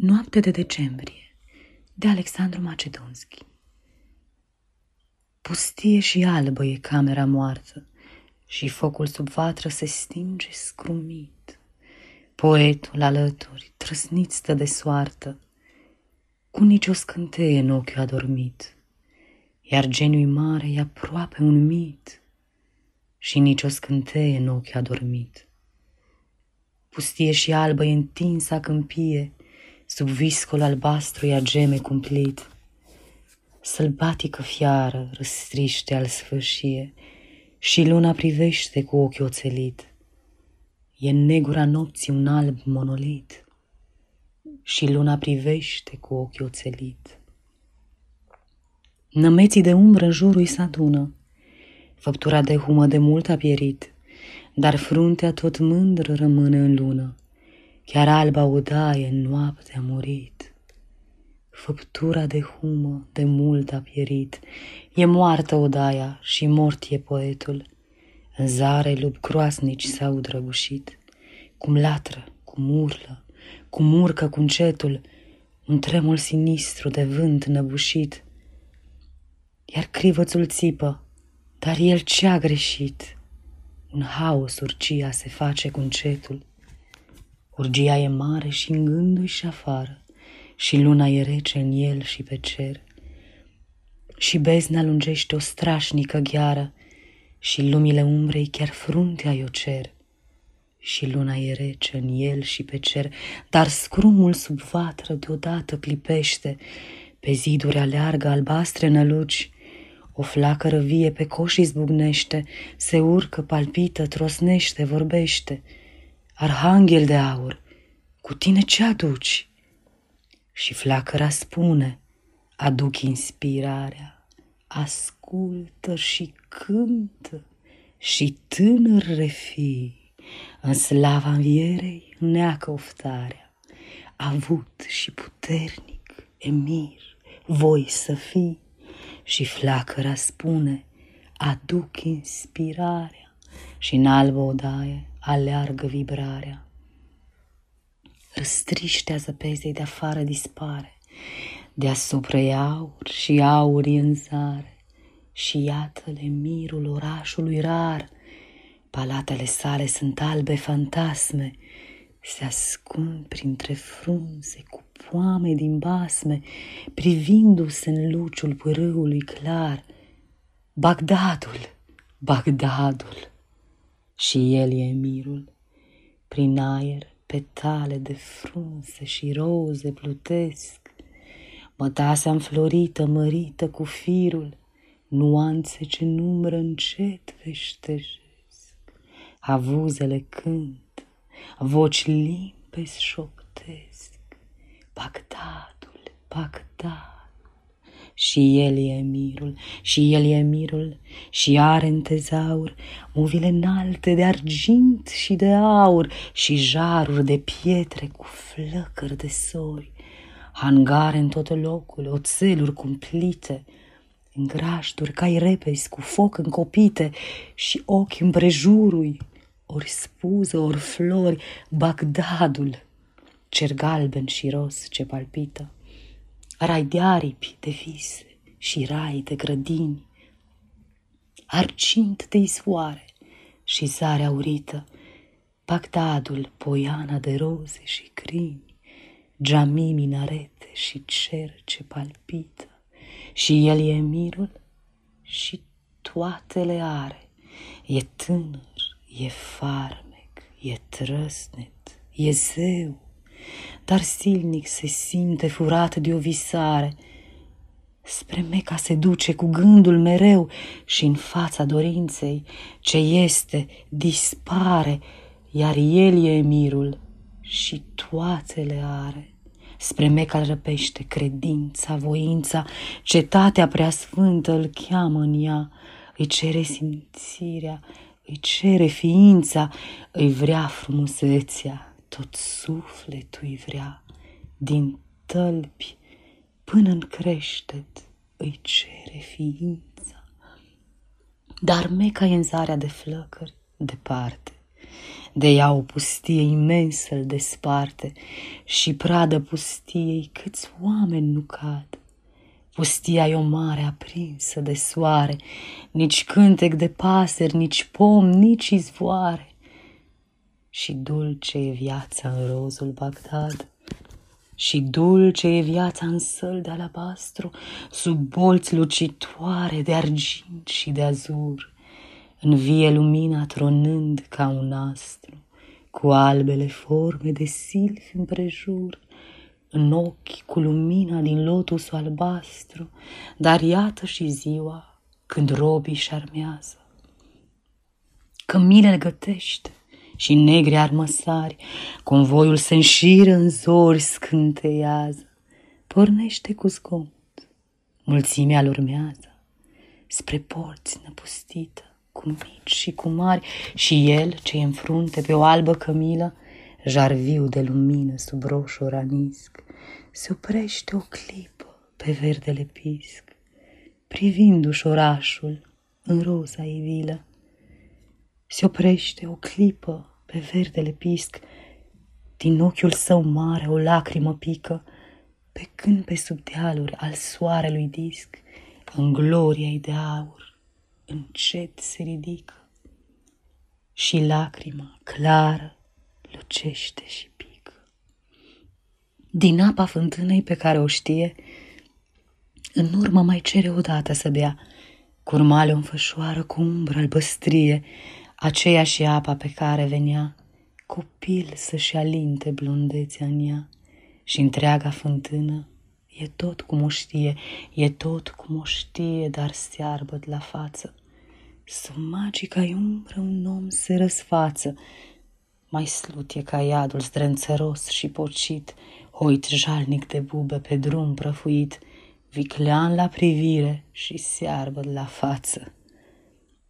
Noapte de decembrie de Alexandru Macedonski Pustie și albă e camera moartă și focul sub vatră se stinge scrumit. Poetul alături, trăsnit stă de soartă, cu nicio scânteie în ochiul adormit, iar geniul mare e aproape un mit și nicio scânteie în ochiul adormit. Pustie și albă e întinsa câmpie, Sub viscul albastru ea geme cumplit. Sălbatică fiară răstriște al sfârșie Și luna privește cu ochi oțelit. E în negura nopții un alb monolit Și luna privește cu ochi oțelit. Nămeții de umbră în jurul s adună, Făptura de humă de mult a pierit, Dar fruntea tot mândră rămâne în lună Chiar alba odaie în noapte a murit. Făptura de humă de mult a pierit, E moartă odaia și mort e poetul. În zare lup groasnici s-au drăgușit, Cum latră, cum urlă, cum urcă cu încetul, Un tremul sinistru de vânt năbușit. Iar crivățul țipă, dar el ce-a greșit? Un haos urgia se face cu încetul. Urgia e mare și în gândul și afară, și luna e rece în el și pe cer. Și bezna lungește o strașnică gheară, și lumile umbrei chiar fruntea i-o cer. Și luna e rece în el și pe cer, dar scrumul sub vatră deodată clipește, pe ziduri aleargă albastre năluci, o flacără vie pe coș izbucnește, se urcă, palpită, trosnește, vorbește – Arhanghel de aur, cu tine ce aduci? Și flacăra spune, aduc inspirarea, ascultă și cântă și tânăr refii, în slava învierei neacă oftarea, avut și puternic, emir, voi să fii. Și flacăra spune, aduc inspirarea și în albă odaie aleargă vibrarea. Răstriștea zăpezei de afară dispare, deasupra e aur și aur în zare, și iată-le mirul orașului rar, palatele sale sunt albe fantasme, se ascund printre frunze cu poame din basme, privindu-se în luciul pârâului clar. Bagdadul, Bagdadul! Și el e mirul. Prin aer petale de frunze și roze plutesc, mătasea înflorită, mărită cu firul, nuanțe ce numără încet veștejesc. Avuzele cânt, voci limpezi șoptesc, Bagdadul, Bagdad și el e mirul, și el e mirul, și are în tezaur movile înalte de argint și de aur, și jaruri de pietre cu flăcări de sori, hangare în tot locul, oțeluri cumplite, în grajduri cai repezi cu foc încopite și ochi împrejurui, ori spuză, ori flori, Bagdadul, cer galben și ros ce palpită rai de aripi, de vise și rai de grădini, arcint de izvoare și zare aurită, Bagdadul, poiana de roze și crini, Geamii minarete și cer ce palpită, și el e mirul și toate le are, e tânăr, e farmec, e trăsnet, e zeu, dar silnic se simte furat de o visare. Spre Meca se duce cu gândul mereu și în fața dorinței ce este dispare, iar el e emirul și toate le are. Spre Meca răpește credința, voința, cetatea preasfântă îl cheamă în ea, îi cere simțirea, îi cere ființa, îi vrea frumusețea tot sufletul îi vrea, din tălpi până în creștet îi cere ființa. Dar Meca e în zarea de flăcări departe, De ea o pustie imensă îl desparte și pradă pustiei câți oameni nu cad. Pustia e o mare aprinsă de soare, nici cântec de pasări, nici pom, nici izvoare. Și dulce e viața în rozul Bagdad, și dulce e viața în săl de alabastru, sub bolți lucitoare de argint și de azur, în vie lumina tronând ca un astru, cu albele forme de silfi împrejur, în ochi cu lumina din lotusul albastru, dar iată și ziua când robii șarmează. Cămile gătește și negri armăsari, convoiul se înșiră în zori scânteiază, pornește cu zgomot, mulțimea îl urmează, spre porți năpustită, cu mici și cu mari, și el, ce în frunte pe o albă cămilă, jarviu de lumină sub roșu ranisc, se oprește o clipă pe verdele pisc, privindu-și orașul în roza ivilă. Se oprește o clipă pe verdele pisc, din ochiul său mare o lacrimă pică, pe când pe sub dealuri al soarelui disc, în gloria de aur, încet se ridică. Și lacrima clară lucește și pică. Din apa fântânei pe care o știe, în urmă mai cere odată să bea, curmale o înfășoară cu umbră albăstrie, aceeași apa pe care venea copil să-și alinte blondețea în ea și întreaga fântână e tot cum o știe, e tot cum o știe, dar searbăt la față. Sub magica umbră un om se răsfață, mai slutie ca iadul zdrențăros și pocit, hoit jalnic de bube pe drum prăfuit, viclean la privire și searbăt la față.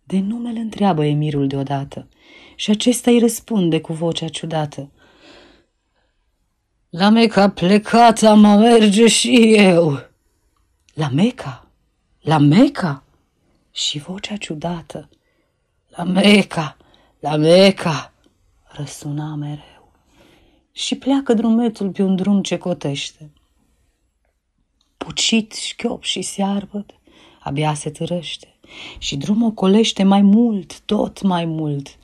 De numele întreabă emirul deodată și acesta îi răspunde cu vocea ciudată. La Meca plecat am a merge și eu. La Meca? La Meca? Și vocea ciudată. La Meca, la Meca, răsuna mereu. Și pleacă drumețul pe un drum ce cotește. Pucit, șchiop și searbăt, abia se târăște și drumul colește mai mult, tot mai mult,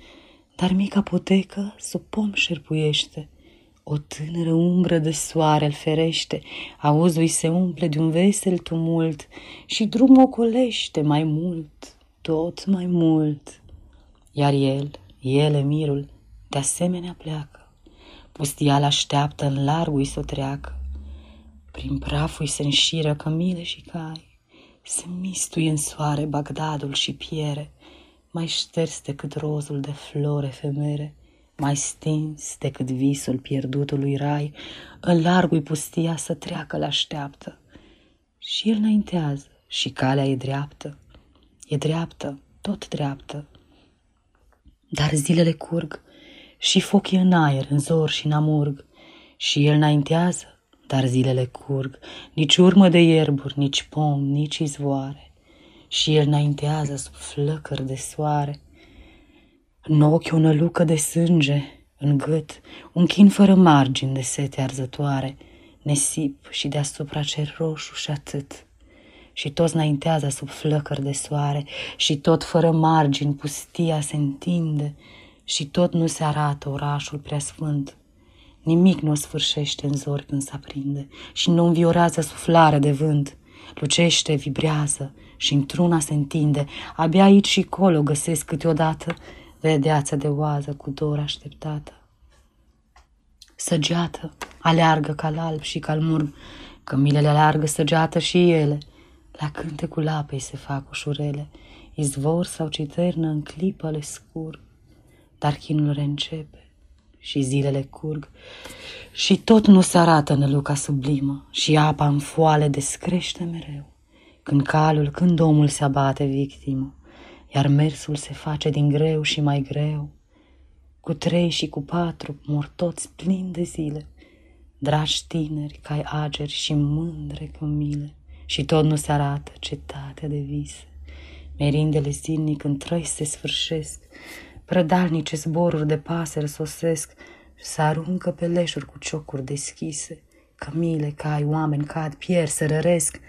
dar mica potecă sub pom șerpuiește. O tânără umbră de soare îl ferește, auzul se umple de un vesel tumult și drumul colește mai mult, tot mai mult. Iar el, el, emirul, de asemenea pleacă. Pustia așteaptă în largul să o treacă. Prin praful se înșiră cămile și cai. Se mistuie în soare Bagdadul și piere, mai șters decât rozul de flore efemere, mai stins decât visul pierdutului rai, în largul pustia să treacă la așteaptă. Și el înaintează și calea e dreaptă, e dreaptă, tot dreaptă. Dar zilele curg și foc e în aer, în zor și în amurg, și el înaintează dar zilele curg, nici urmă de ierburi, nici pom, nici izvoare. Și el înaintează sub flăcări de soare. În ochi o nălucă de sânge, în gât, un chin fără margini de sete arzătoare, nesip și deasupra cer roșu și atât. Și toți înaintează sub flăcări de soare, și tot fără margini pustia se întinde, și tot nu se arată orașul preasfânt, Nimic nu o sfârșește în zori când se aprinde și nu înviorează suflare de vânt. Lucește, vibrează și într-una se întinde. Abia aici și colo găsesc câteodată vedeața de oază cu dor așteptată. Săgeată, aleargă ca alb și ca murg, cămilele aleargă săgeată și ele. La cântecul apei se fac ușurele, izvor sau citernă în clipă le scurg, dar chinul reîncepe și zilele curg și tot nu se arată năluca sublimă și apa în foale descrește mereu. Când calul, când omul se abate victimă, iar mersul se face din greu și mai greu. Cu trei și cu patru mor toți plini de zile, dragi tineri, cai ageri și mândre cămile, și tot nu se arată cetatea de vise. Merindele zilnic în trăi se sfârșesc, Prădalnice zboruri de pasări sosesc și se aruncă pe leșuri cu ciocuri deschise. Cămile cai, oameni cad, pierd, se răresc.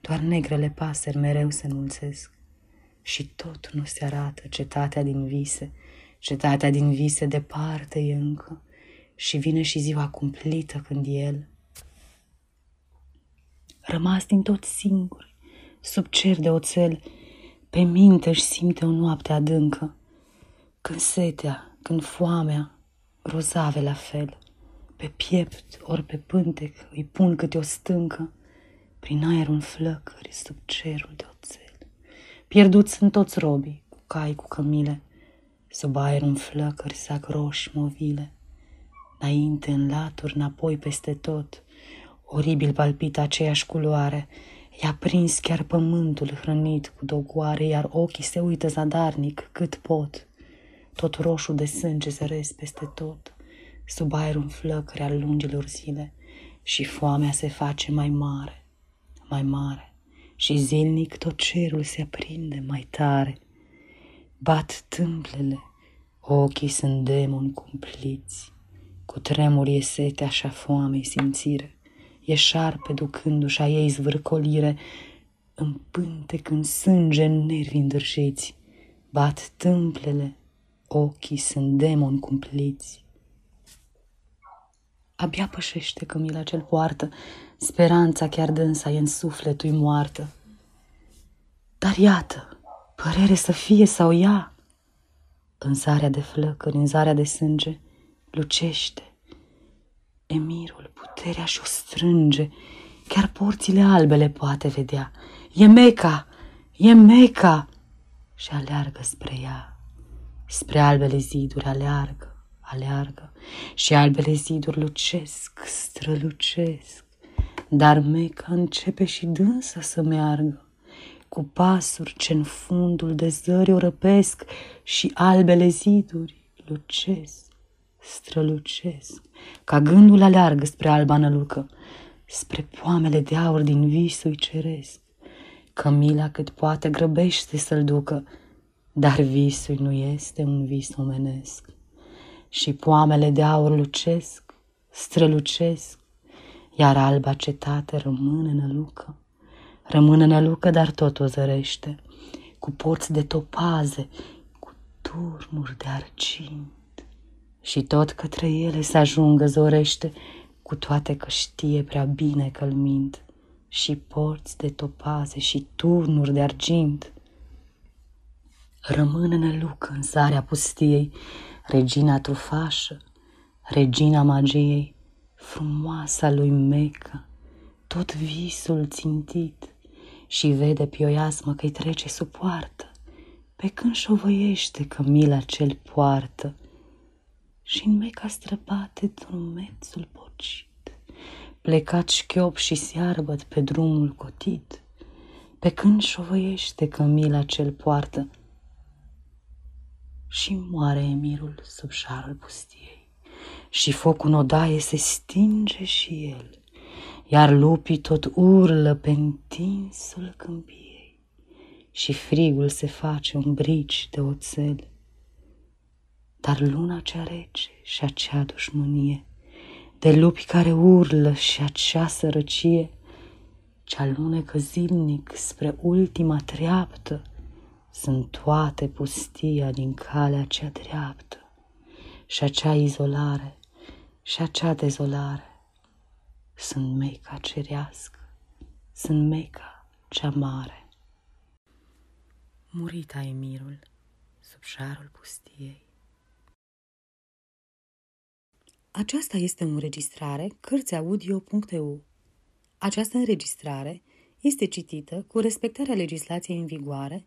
Doar negrele pasări mereu se înmulțesc. Și tot nu se arată cetatea din vise. Cetatea din vise departe e încă și vine și ziua cumplită când el, rămas din tot singur, sub cer de oțel, pe minte își simte o noapte adâncă, când setea, când foamea, rozave la fel, pe piept ori pe pântec îi pun câte o stâncă, prin aer un flăcări sub cerul de oțel. Pierduți sunt toți robii, cu cai, cu cămile, sub aer un flăcări sac roși movile, înainte, în laturi, înapoi peste tot. Oribil palpită aceeași culoare, i-a prins chiar pământul hrănit cu dogoare, iar ochii se uită zadarnic cât pot. Tot roșu de sânge zăresc peste tot, sub aerul flăcări al lungilor zile, și foamea se face mai mare, mai mare, și zilnic tot cerul se aprinde mai tare. Bat tâmplele, ochii sunt demoni cumpliți, cu tremur e sete așa foame simțire, e șarpe ducându-și a ei zvârcolire, în pântec, în sânge, în nervi îndârjiți, bat tâmplele, ochii sunt demoni cumpliți. Abia pășește cămila cel poartă, speranța chiar dânsa e în sufletul moartă. Dar iată, părere să fie sau ea, în zarea de flăcări, în zarea de sânge, lucește. Emirul puterea și-o strânge, chiar porțile albe le poate vedea. E Meca, e Meca! Și aleargă spre ea, spre albele ziduri aleargă, aleargă și albele ziduri lucesc, strălucesc. Dar Meca începe și dânsa să meargă, cu pasuri ce în fundul de zări o răpesc și albele ziduri lucesc strălucesc, ca gândul aleargă spre alba nălucă, spre poamele de aur din visul ceresc. Cămila cât poate grăbește să-l ducă, dar visul nu este un vis omenesc. Și poamele de aur lucesc, strălucesc, iar alba cetate rămâne nălucă. Rămâne nălucă, dar tot o zărește, cu porți de topaze, cu turnuri de argint și tot către ele să ajungă zorește, cu toate că știe prea bine că mint, și porți de topaze și turnuri de argint. Rămâne nălucă în zarea pustiei, regina trufașă, regina magiei, frumoasa lui Meca, tot visul țintit, și vede pioiasmă că-i trece sub poartă, pe când șovăiește că mila cel poartă, și în meca străbate drumețul bocit, plecat șchiop și searbăt pe drumul cotit, pe când șovăiește cămila cel poartă și moare emirul sub șarul pustiei. Și focul în odaie se stinge și el, iar lupii tot urlă pe întinsul câmpiei. Și frigul se face un brici de oțel. Dar luna cea rece și acea dușmânie, de lupi care urlă și acea sărăcie, ce lunecă zilnic spre ultima treaptă, sunt toate pustia din calea cea dreaptă și acea izolare și acea dezolare. Sunt meca cerească, sunt meca cea mare. Murita emirul sub șarul pustiei. Aceasta este o înregistrare Cărțiaudio.eu. Această înregistrare este citită cu respectarea legislației în vigoare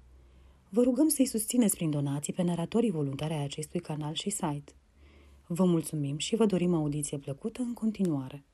Vă rugăm să-i susțineți prin donații pe naratorii voluntari ai acestui canal și site. Vă mulțumim și vă dorim audiție plăcută în continuare.